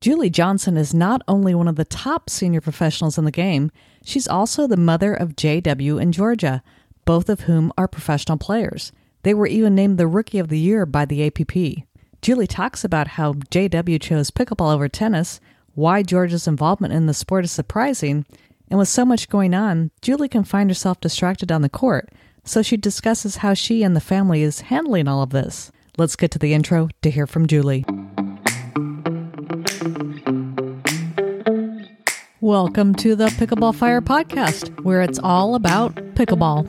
Julie Johnson is not only one of the top senior professionals in the game, she's also the mother of JW and Jorja, both of whom are professional players. They were even named the Rookie of the Year by the APP. Julie talks about how JW chose pickleball over tennis, why Jorja's involvement in the sport is surprising, and with so much going on, Julie can find herself distracted on the court, so she discusses how she and the family is handling all of this. Let's get to the intro to hear from Julie. Welcome to the Pickleball Fire podcast, where it's all about pickleball.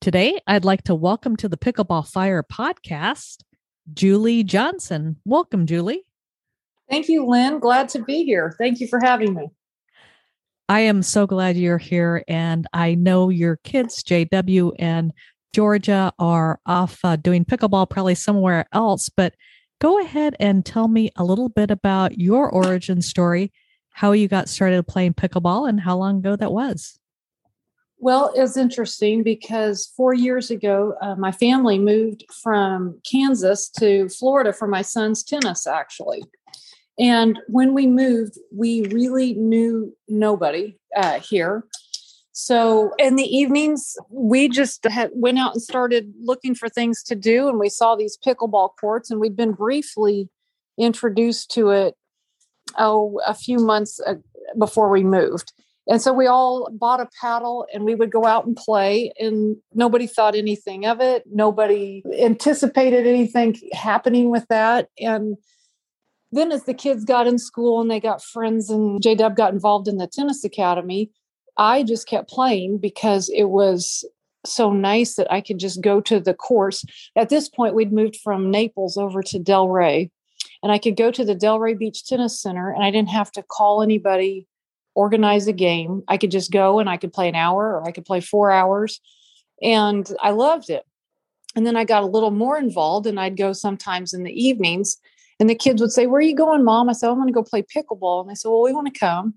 Today, I'd like to welcome to the Pickleball Fire podcast Julie Johnson. Welcome, Julie. Thank you, Lynn. Glad to be here. Thank you for having me. I am so glad you're here. And I know your kids, JW and Jorja, are off uh, doing pickleball probably somewhere else. But go ahead and tell me a little bit about your origin story, how you got started playing pickleball, and how long ago that was. Well, it's interesting because four years ago, uh, my family moved from Kansas to Florida for my son's tennis, actually. And when we moved, we really knew nobody uh, here. So in the evenings, we just had, went out and started looking for things to do, and we saw these pickleball courts, and we'd been briefly introduced to it oh a few months uh, before we moved. And so we all bought a paddle and we would go out and play, and nobody thought anything of it. Nobody anticipated anything happening with that. And then, as the kids got in school and they got friends, and J Dub got involved in the tennis academy, I just kept playing because it was so nice that I could just go to the course. At this point, we'd moved from Naples over to Delray, and I could go to the Delray Beach Tennis Center, and I didn't have to call anybody, organize a game. I could just go and I could play an hour or I could play four hours, and I loved it. And then I got a little more involved, and I'd go sometimes in the evenings. And the kids would say, Where are you going, mom? I said, oh, I'm going to go play pickleball. And they said, Well, we want to come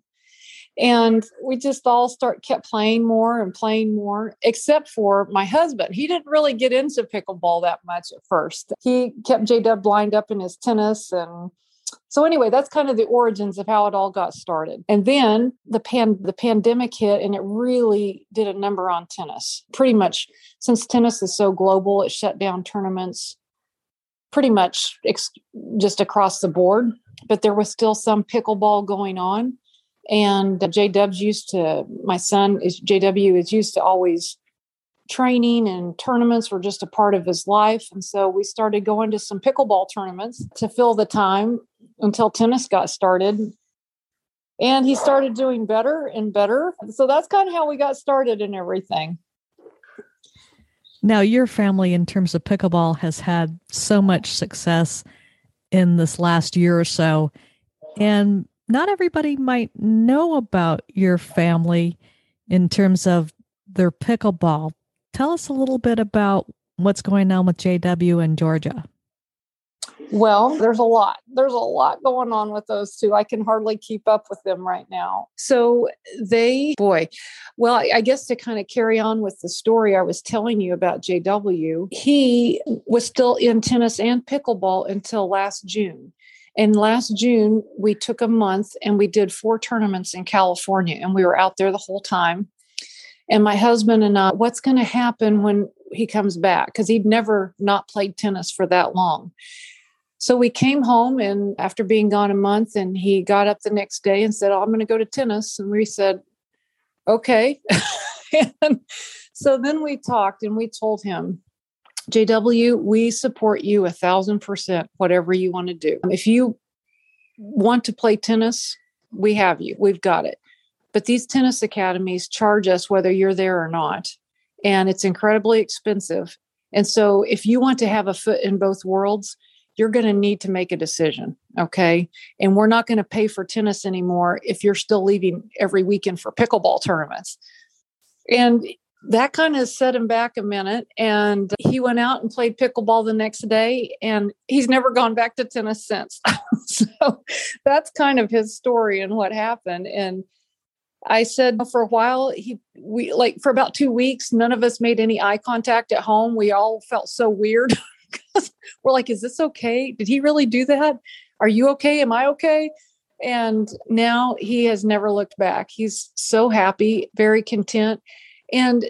and we just all start kept playing more and playing more except for my husband. He didn't really get into pickleball that much at first. He kept j-dub lined up in his tennis and so anyway that's kind of the origins of how it all got started. And then the pan the pandemic hit and it really did a number on tennis. Pretty much since tennis is so global it shut down tournaments pretty much ex- just across the board. But there was still some pickleball going on and JW's used to, my son is JW is used to always training and tournaments were just a part of his life. And so we started going to some pickleball tournaments to fill the time until tennis got started. And he started doing better and better. So that's kind of how we got started and everything. Now, your family, in terms of pickleball, has had so much success in this last year or so. And not everybody might know about your family in terms of their pickleball. Tell us a little bit about what's going on with JW and Jorja. Well, there's a lot. There's a lot going on with those two. I can hardly keep up with them right now. So they, boy, well, I guess to kind of carry on with the story I was telling you about JW, he was still in tennis and pickleball until last June. And last June, we took a month and we did four tournaments in California, and we were out there the whole time. And my husband and I, what's going to happen when he comes back? Because he'd never not played tennis for that long. So we came home, and after being gone a month, and he got up the next day and said, oh, I'm going to go to tennis. And we said, okay. and so then we talked and we told him, JW, we support you a thousand percent, whatever you want to do. Um, if you want to play tennis, we have you, we've got it. But these tennis academies charge us whether you're there or not. And it's incredibly expensive. And so if you want to have a foot in both worlds, you're going to need to make a decision. Okay. And we're not going to pay for tennis anymore if you're still leaving every weekend for pickleball tournaments. And that kind of set him back a minute and he went out and played pickleball the next day and he's never gone back to tennis since so that's kind of his story and what happened and i said for a while he we like for about two weeks none of us made any eye contact at home we all felt so weird we're like, is this okay? Did he really do that? Are you okay? Am I okay? And now he has never looked back. He's so happy, very content. And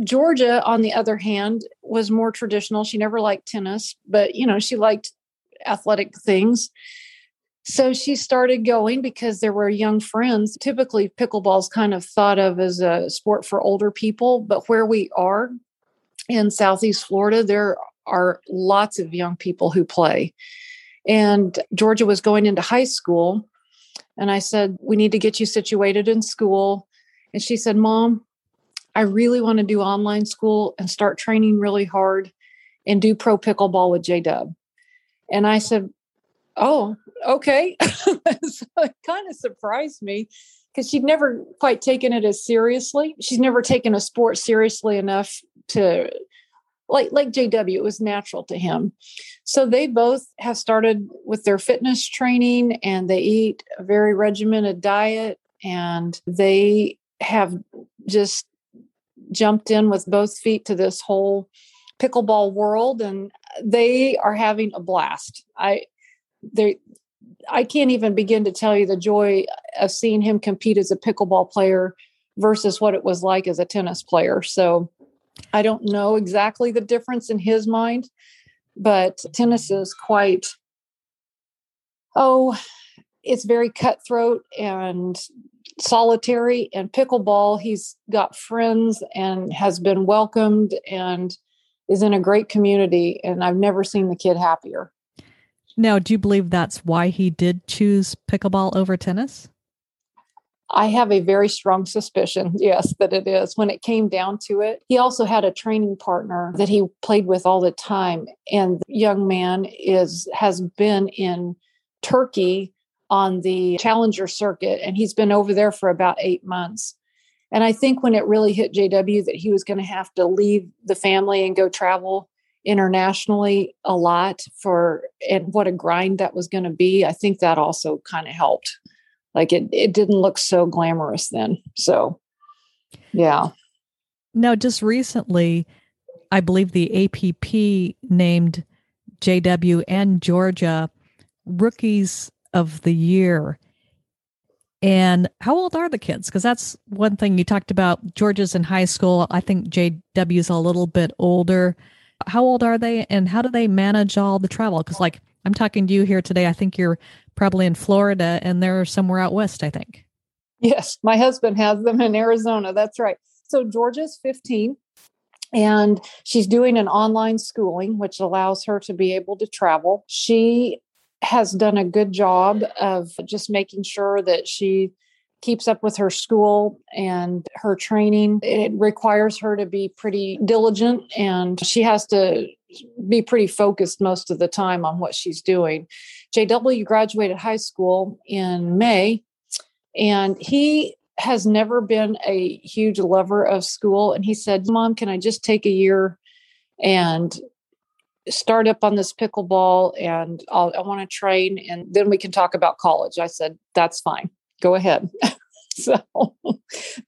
Jorja, on the other hand, was more traditional. She never liked tennis, but you know, she liked athletic things. So she started going because there were young friends. Typically, pickleball is kind of thought of as a sport for older people, but where we are in Southeast Florida, there are lots of young people who play. And Jorja was going into high school. And I said, We need to get you situated in school. And she said, Mom, I really want to do online school and start training really hard and do pro pickleball with J Dub. And I said, Oh, okay. so it kind of surprised me because she'd never quite taken it as seriously. She's never taken a sport seriously enough to like like JW, it was natural to him. So they both have started with their fitness training and they eat a very regimented diet and they have just jumped in with both feet to this whole pickleball world and they are having a blast. I they I can't even begin to tell you the joy of seeing him compete as a pickleball player versus what it was like as a tennis player. So I don't know exactly the difference in his mind, but tennis is quite, oh, it's very cutthroat and solitary. And pickleball, he's got friends and has been welcomed and is in a great community. And I've never seen the kid happier. Now, do you believe that's why he did choose pickleball over tennis? I have a very strong suspicion, yes, that it is. When it came down to it, he also had a training partner that he played with all the time. And the young man is has been in Turkey on the challenger circuit, and he's been over there for about eight months. And I think when it really hit JW that he was going to have to leave the family and go travel internationally a lot for and what a grind that was going to be, I think that also kind of helped like it it didn't look so glamorous then so yeah now just recently i believe the app named jw and jorja rookies of the year and how old are the kids because that's one thing you talked about jorja's in high school i think jw's a little bit older how old are they and how do they manage all the travel because like i'm talking to you here today i think you're probably in Florida, and they're somewhere out west, I think. Yes, my husband has them in Arizona. That's right. So Jorja's 15 and she's doing an online schooling, which allows her to be able to travel. She has done a good job of just making sure that she keeps up with her school and her training. It requires her to be pretty diligent and she has to be pretty focused most of the time on what she's doing. JW graduated high school in May, and he has never been a huge lover of school. And he said, Mom, can I just take a year and start up on this pickleball and I'll, I want to train and then we can talk about college. I said, That's fine. Go ahead. so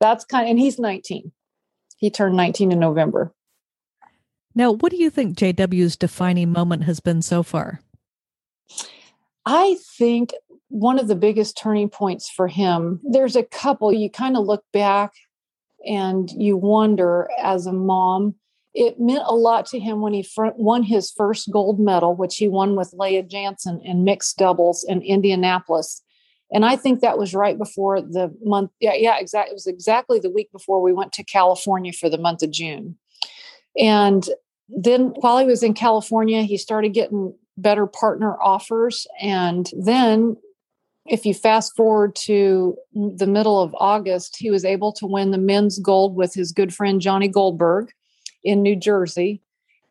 that's kind of, and he's 19. He turned 19 in November. Now, what do you think JW's defining moment has been so far? I think one of the biggest turning points for him, there's a couple you kind of look back and you wonder as a mom, it meant a lot to him when he won his first gold medal, which he won with Lea Jansen in mixed doubles in Indianapolis. And I think that was right before the month. Yeah, yeah, exactly. It was exactly the week before we went to California for the month of June. And then while he was in California, he started getting better partner offers. And then, if you fast forward to the middle of August, he was able to win the men's gold with his good friend Johnny Goldberg in New Jersey.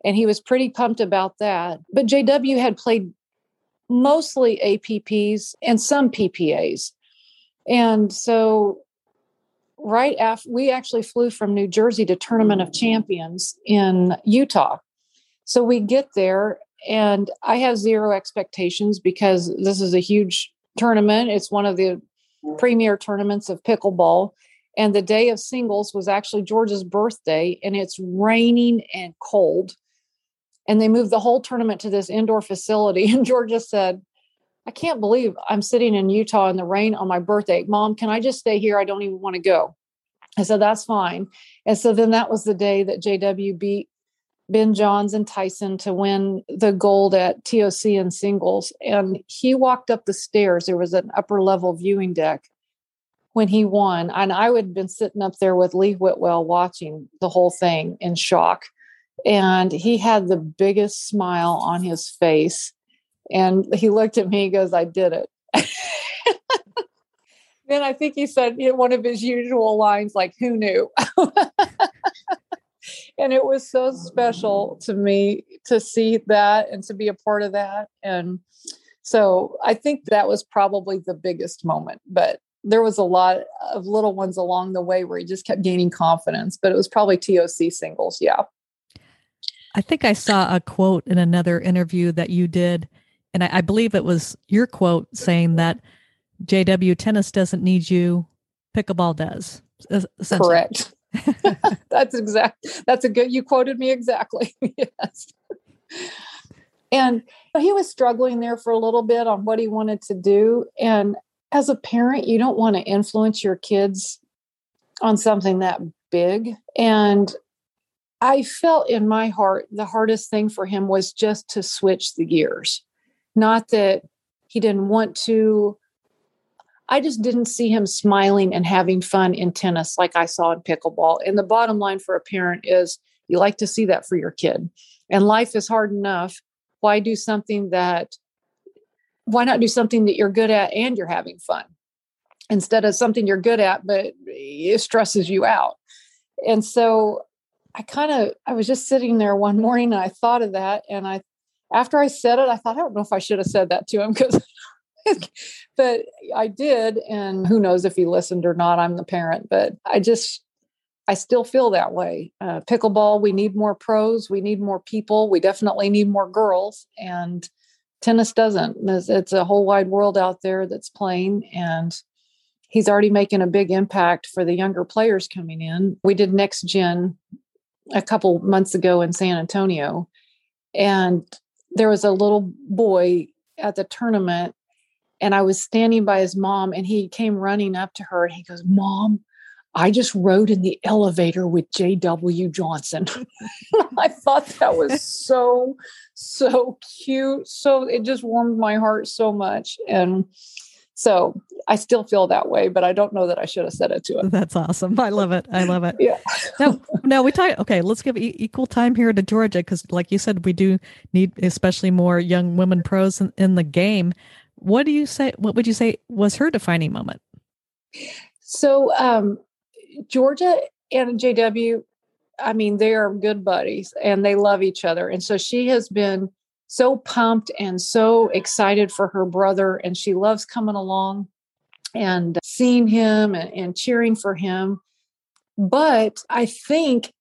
And he was pretty pumped about that. But JW had played mostly APPs and some PPAs. And so, right after we actually flew from New Jersey to Tournament of Champions in Utah. So we get there and I have zero expectations because this is a huge tournament. It's one of the premier tournaments of pickleball. And the day of singles was actually Jorja's birthday, and it's raining and cold. and they moved the whole tournament to this indoor facility. And Jorja said, I can't believe I'm sitting in Utah in the rain on my birthday. Mom, can I just stay here? I don't even want to go. I said, that's fine. And so then that was the day that JW beat Ben Johns and Tyson to win the gold at TOC in singles. And he walked up the stairs. There was an upper level viewing deck when he won. And I would have been sitting up there with Lee Whitwell watching the whole thing in shock. And he had the biggest smile on his face. And he looked at me, he goes, I did it. then I think he said one of his usual lines, like, who knew? and it was so special to me to see that and to be a part of that. And so I think that was probably the biggest moment. But there was a lot of little ones along the way where he just kept gaining confidence. But it was probably TOC singles. Yeah. I think I saw a quote in another interview that you did, and I, I believe it was your quote saying that JW tennis doesn't need you, pickleball does. Correct. that's exact. That's a good. You quoted me exactly. yes. And he was struggling there for a little bit on what he wanted to do. And as a parent, you don't want to influence your kids on something that big. And I felt in my heart the hardest thing for him was just to switch the gears. Not that he didn't want to. I just didn't see him smiling and having fun in tennis like I saw in pickleball. And the bottom line for a parent is you like to see that for your kid. And life is hard enough. Why do something that, why not do something that you're good at and you're having fun instead of something you're good at, but it stresses you out? And so I kind of I was just sitting there one morning and I thought of that and I after I said it I thought I don't know if I should have said that to him because but I did and who knows if he listened or not I'm the parent but I just I still feel that way. Uh, pickleball, we need more pros, we need more people, we definitely need more girls, and tennis doesn't. It's, a whole wide world out there that's playing, and he's already making a big impact for the younger players coming in. We did next gen a couple months ago in San Antonio, and there was a little boy at the tournament, and I was standing by his mom, and he came running up to her, and he goes, "Mom." I just rode in the elevator with J.W. Johnson. I thought that was so, so cute. So it just warmed my heart so much. And so I still feel that way, but I don't know that I should have said it to him. That's awesome. I love it. I love it. yeah. now, now we talk. Okay, let's give e- equal time here to Jorja because, like you said, we do need especially more young women pros in, in the game. What do you say? What would you say was her defining moment? So, um, Jorja and JW, I mean, they are good buddies and they love each other. And so she has been so pumped and so excited for her brother and she loves coming along and seeing him and, and cheering for him but i think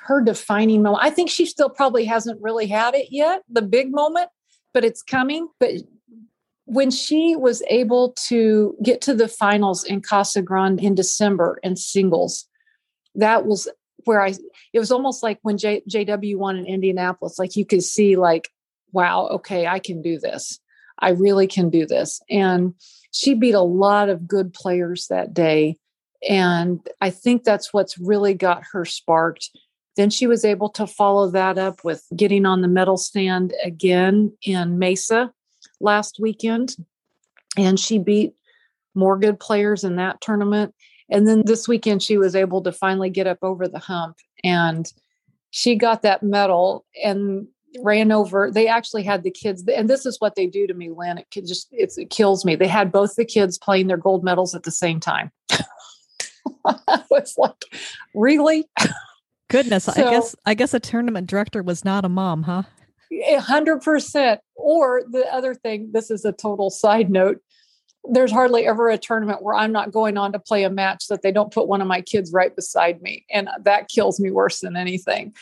her defining moment i think she still probably hasn't really had it yet the big moment but it's coming but when she was able to get to the finals in casa grande in december in singles that was where I it was almost like when J, JW won in Indianapolis, like you could see like, wow, okay, I can do this. I really can do this. And she beat a lot of good players that day. And I think that's what's really got her sparked. Then she was able to follow that up with getting on the medal stand again in Mesa last weekend. And she beat more good players in that tournament. And then this weekend, she was able to finally get up over the hump and she got that medal and ran over. They actually had the kids, and this is what they do to me, Lynn. It just it kills me. They had both the kids playing their gold medals at the same time. I was like, really? Goodness, so, I guess I guess a tournament director was not a mom, huh? A hundred percent. Or the other thing, this is a total side note there's hardly ever a tournament where I'm not going on to play a match that they don't put one of my kids right beside me. And that kills me worse than anything.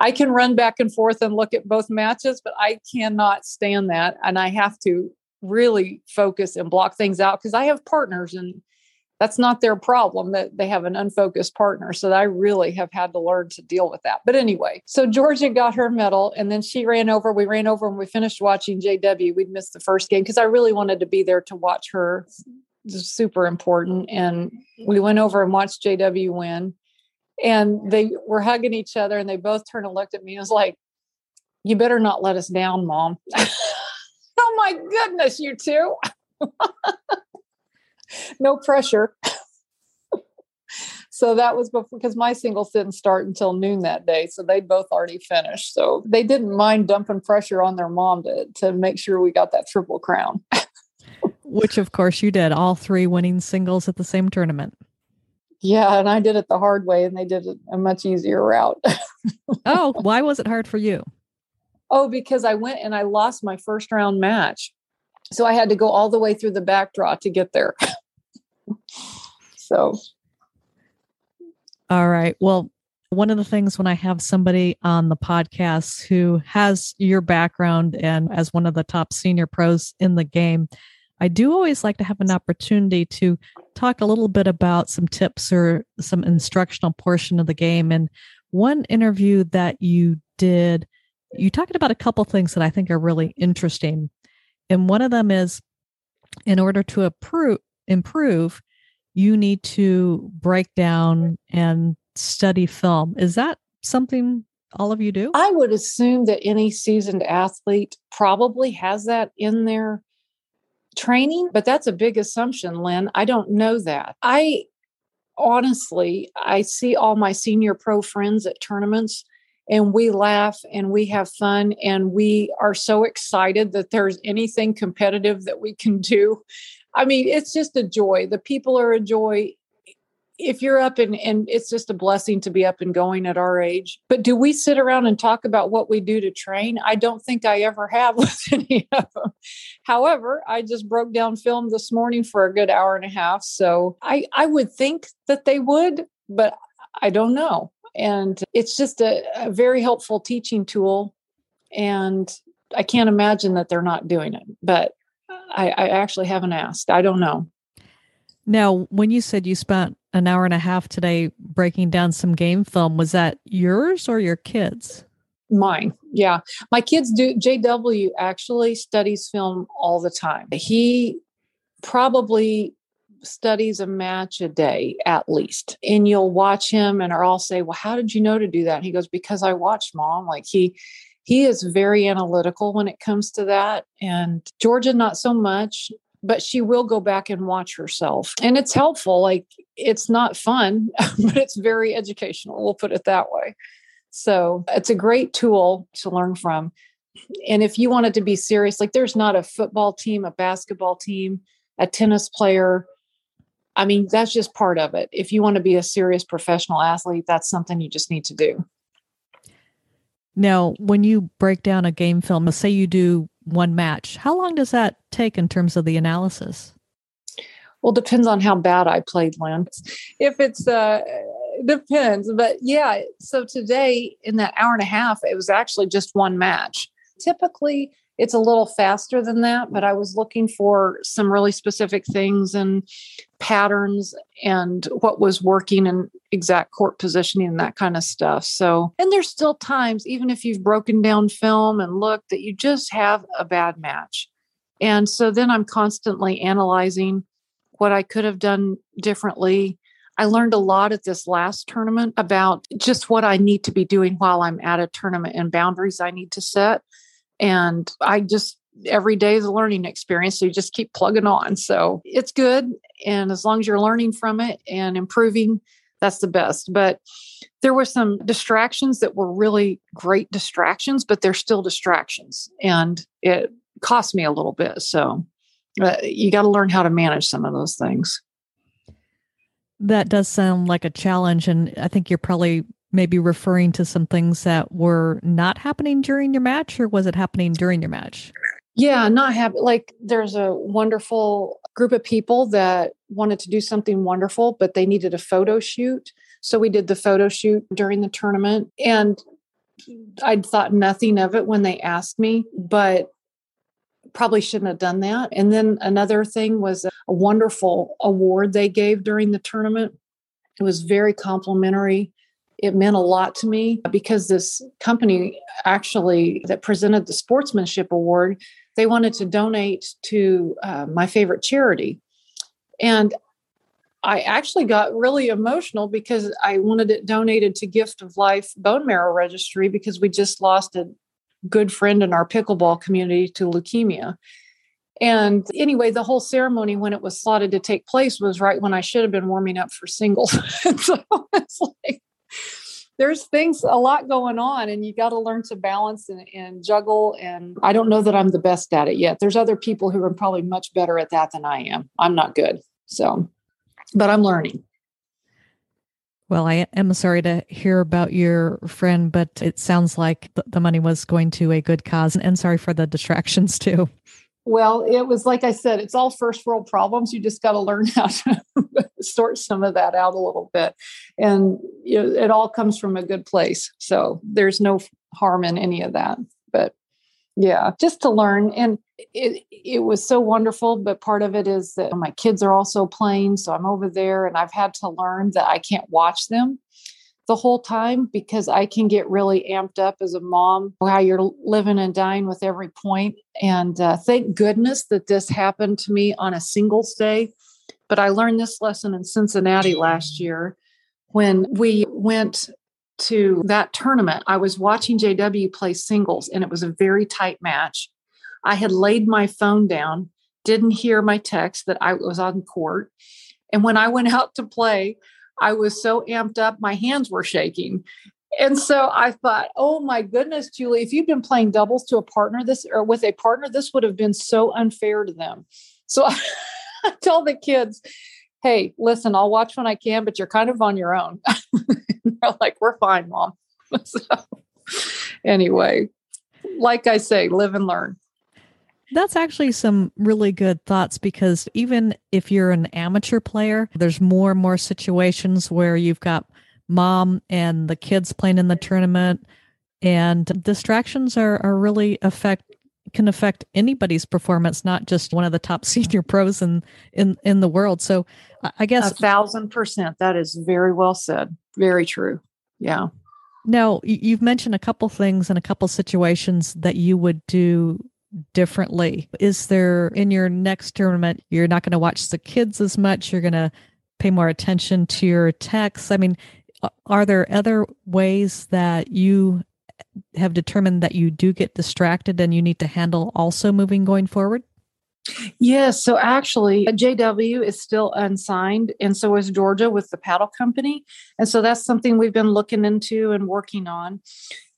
I can run back and forth and look at both matches, but I cannot stand that. And I have to really focus and block things out because I have partners and that's not their problem that they have an unfocused partner. So I really have had to learn to deal with that. But anyway, so Jorja got her medal and then she ran over. We ran over and we finished watching JW. We'd missed the first game because I really wanted to be there to watch her. Super important. And we went over and watched JW win. And they were hugging each other and they both turned and looked at me and was like, You better not let us down, mom. oh my goodness, you two. no pressure. so that was before because my singles didn't start until noon that day. So they'd both already finished. So they didn't mind dumping pressure on their mom to, to make sure we got that triple crown. Which, of course, you did all three winning singles at the same tournament. Yeah, and I did it the hard way, and they did it a much easier route. oh, why was it hard for you? Oh, because I went and I lost my first round match. So I had to go all the way through the back draw to get there. so. All right. Well, one of the things when I have somebody on the podcast who has your background and as one of the top senior pros in the game, I do always like to have an opportunity to talk a little bit about some tips or some instructional portion of the game. And one interview that you did, you talked about a couple things that I think are really interesting. And one of them is in order to approve, improve, you need to break down and study film. Is that something all of you do? I would assume that any seasoned athlete probably has that in their training, but that's a big assumption, Lynn. I don't know that. I honestly, I see all my senior pro friends at tournaments and we laugh and we have fun and we are so excited that there's anything competitive that we can do. I mean, it's just a joy. The people are a joy. If you're up and, and it's just a blessing to be up and going at our age. But do we sit around and talk about what we do to train? I don't think I ever have with any of them. However, I just broke down film this morning for a good hour and a half. So I, I would think that they would, but I don't know. And it's just a, a very helpful teaching tool. And I can't imagine that they're not doing it, but I, I actually haven't asked. I don't know. Now, when you said you spent an hour and a half today breaking down some game film, was that yours or your kids? Mine. Yeah. My kids do. JW actually studies film all the time. He probably studies a match a day at least. And you'll watch him and I'll say, Well, how did you know to do that? And he goes, Because I watched mom. Like he he is very analytical when it comes to that. And Jorja, not so much, but she will go back and watch herself. And it's helpful. Like it's not fun, but it's very educational. We'll put it that way. So it's a great tool to learn from. And if you wanted to be serious, like there's not a football team, a basketball team, a tennis player, I mean, that's just part of it. If you want to be a serious professional athlete, that's something you just need to do. Now, when you break down a game film, say you do one match, how long does that take in terms of the analysis? Well, depends on how bad I played, Lance. If it's uh depends, but yeah. So today, in that hour and a half, it was actually just one match. Typically, it's a little faster than that, but I was looking for some really specific things and patterns and what was working and exact court positioning and that kind of stuff. So, and there's still times, even if you've broken down film and looked, that you just have a bad match. And so then I'm constantly analyzing what I could have done differently. I learned a lot at this last tournament about just what I need to be doing while I'm at a tournament and boundaries I need to set and I just, every day is a learning experience. So you just keep plugging on. So it's good. And as long as you're learning from it and improving, that's the best. But there were some distractions that were really great distractions, but they're still distractions. And it cost me a little bit. So uh, you got to learn how to manage some of those things. That does sound like a challenge. And I think you're probably maybe referring to some things that were not happening during your match, or was it happening during your match? Yeah, not happy. Like there's a wonderful group of people that wanted to do something wonderful, but they needed a photo shoot. So we did the photo shoot during the tournament. And I'd thought nothing of it when they asked me, but probably shouldn't have done that. And then another thing was a wonderful award they gave during the tournament. It was very complimentary. It meant a lot to me because this company actually that presented the sportsmanship award, they wanted to donate to uh, my favorite charity. And I actually got really emotional because I wanted it donated to Gift of Life Bone Marrow Registry because we just lost a good friend in our pickleball community to leukemia. And anyway, the whole ceremony when it was slotted to take place was right when I should have been warming up for singles. so it's like there's things a lot going on and you got to learn to balance and, and, juggle and i don't know that i'm the best at it yet there's other people who are probably much better at that than i am i'm not good so but i'm learning well, I am sorry to hear about your friend, but it sounds like the money was going to a good cause. And sorry for the distractions too. Well, it was like I said, it's all first world problems. You just got to learn how to sort some of that out a little bit. And you know, it all comes from a good place. So there's no harm in any of that. But yeah, just to learn. And it, it was so wonderful. But part of it is that my kids are also playing. So I'm over there and I've had to learn that I can't watch them the whole time because I can get really amped up as a mom, how you're living and dying with every point. And uh, thank goodness that this happened to me on a singles day. But I learned this lesson in Cincinnati last year when we went to that tournament. I was watching JW play singles, and it was a very tight match. I had laid my phone down, didn't hear my text that I was on court. And when I went out to play, I was so amped up, my hands were shaking. And so I thought, oh my goodness, Julie, if you've been playing doubles to a partner this or with a partner, this would have been so unfair to them. So I, tell the kids, hey, listen, I'll watch when I can, but you're kind of on your own. they're like, we're fine, mom. so anyway, like I say, live and learn. That's actually some really good thoughts because even if you're an amateur player, there's more and more situations where you've got mom and the kids playing in the tournament and distractions are, are really affect can affect anybody's performance, not just one of the top senior pros in in in the world. So I guess a thousand percent. That is very well said. Very true. Yeah. Now you've mentioned a couple things and a couple situations that you would do differently? Is there in your next tournament, you're not going to watch the kids as much? You're going to pay more attention to your texts? I mean, are there other ways that you have determined that you do get distracted and you need to handle also moving going forward? Yes. So actually, uh, JW is still unsigned, and so is Jorja with the paddle company. And so that's something we've been looking into and working on.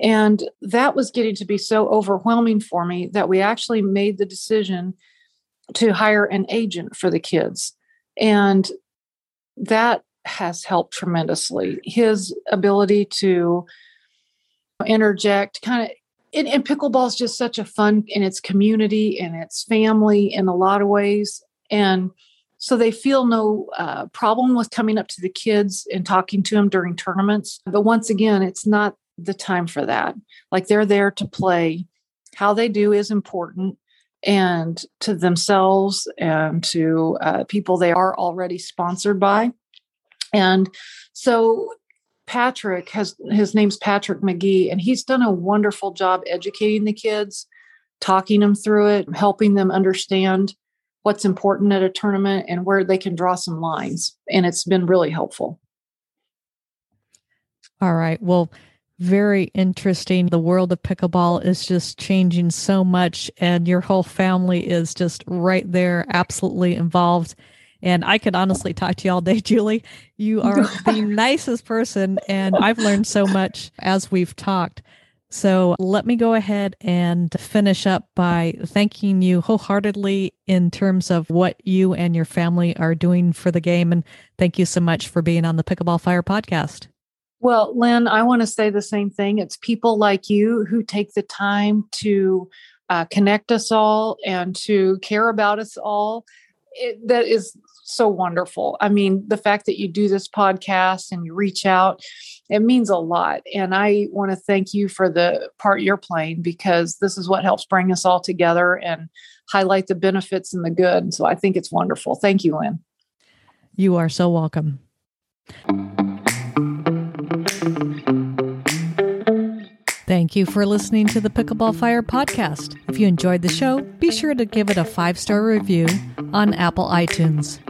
And that was getting to be so overwhelming for me that we actually made the decision to hire an agent for the kids. And that has helped tremendously. His ability to interject kind of and, and pickleball is just such a fun and it's community and it's family in a lot of ways. And so they feel no uh, problem with coming up to the kids and talking to them during tournaments. But once again it's not the time for that. Like they're there to play. How they do is important and to themselves and to uh, people they are already sponsored by. And so Patrick has his name's Patrick McGee, and he's done a wonderful job educating the kids, talking them through it, helping them understand what's important at a tournament and where they can draw some lines. And it's been really helpful. All right. Well, very interesting. The world of pickleball is just changing so much, and your whole family is just right there, absolutely involved. And I could honestly talk to you all day, Julie. You are the nicest person, and I've learned so much as we've talked. So let me go ahead and finish up by thanking you wholeheartedly in terms of what you and your family are doing for the game. And thank you so much for being on the Pickleball Fire podcast. Well, Lynn, I want to say the same thing. It's people like you who take the time to uh, connect us all and to care about us all it, that is so wonderful. I mean, the fact that you do this podcast and you reach out, it means a lot. And I want to thank you for the part you're playing because this is what helps bring us all together and highlight the benefits and the good. So I think it's wonderful. Thank you, Lynn. You are so welcome. Thank you for listening to the Pickleball Fire podcast. If you enjoyed the show, be sure to give it a five star review on Apple iTunes.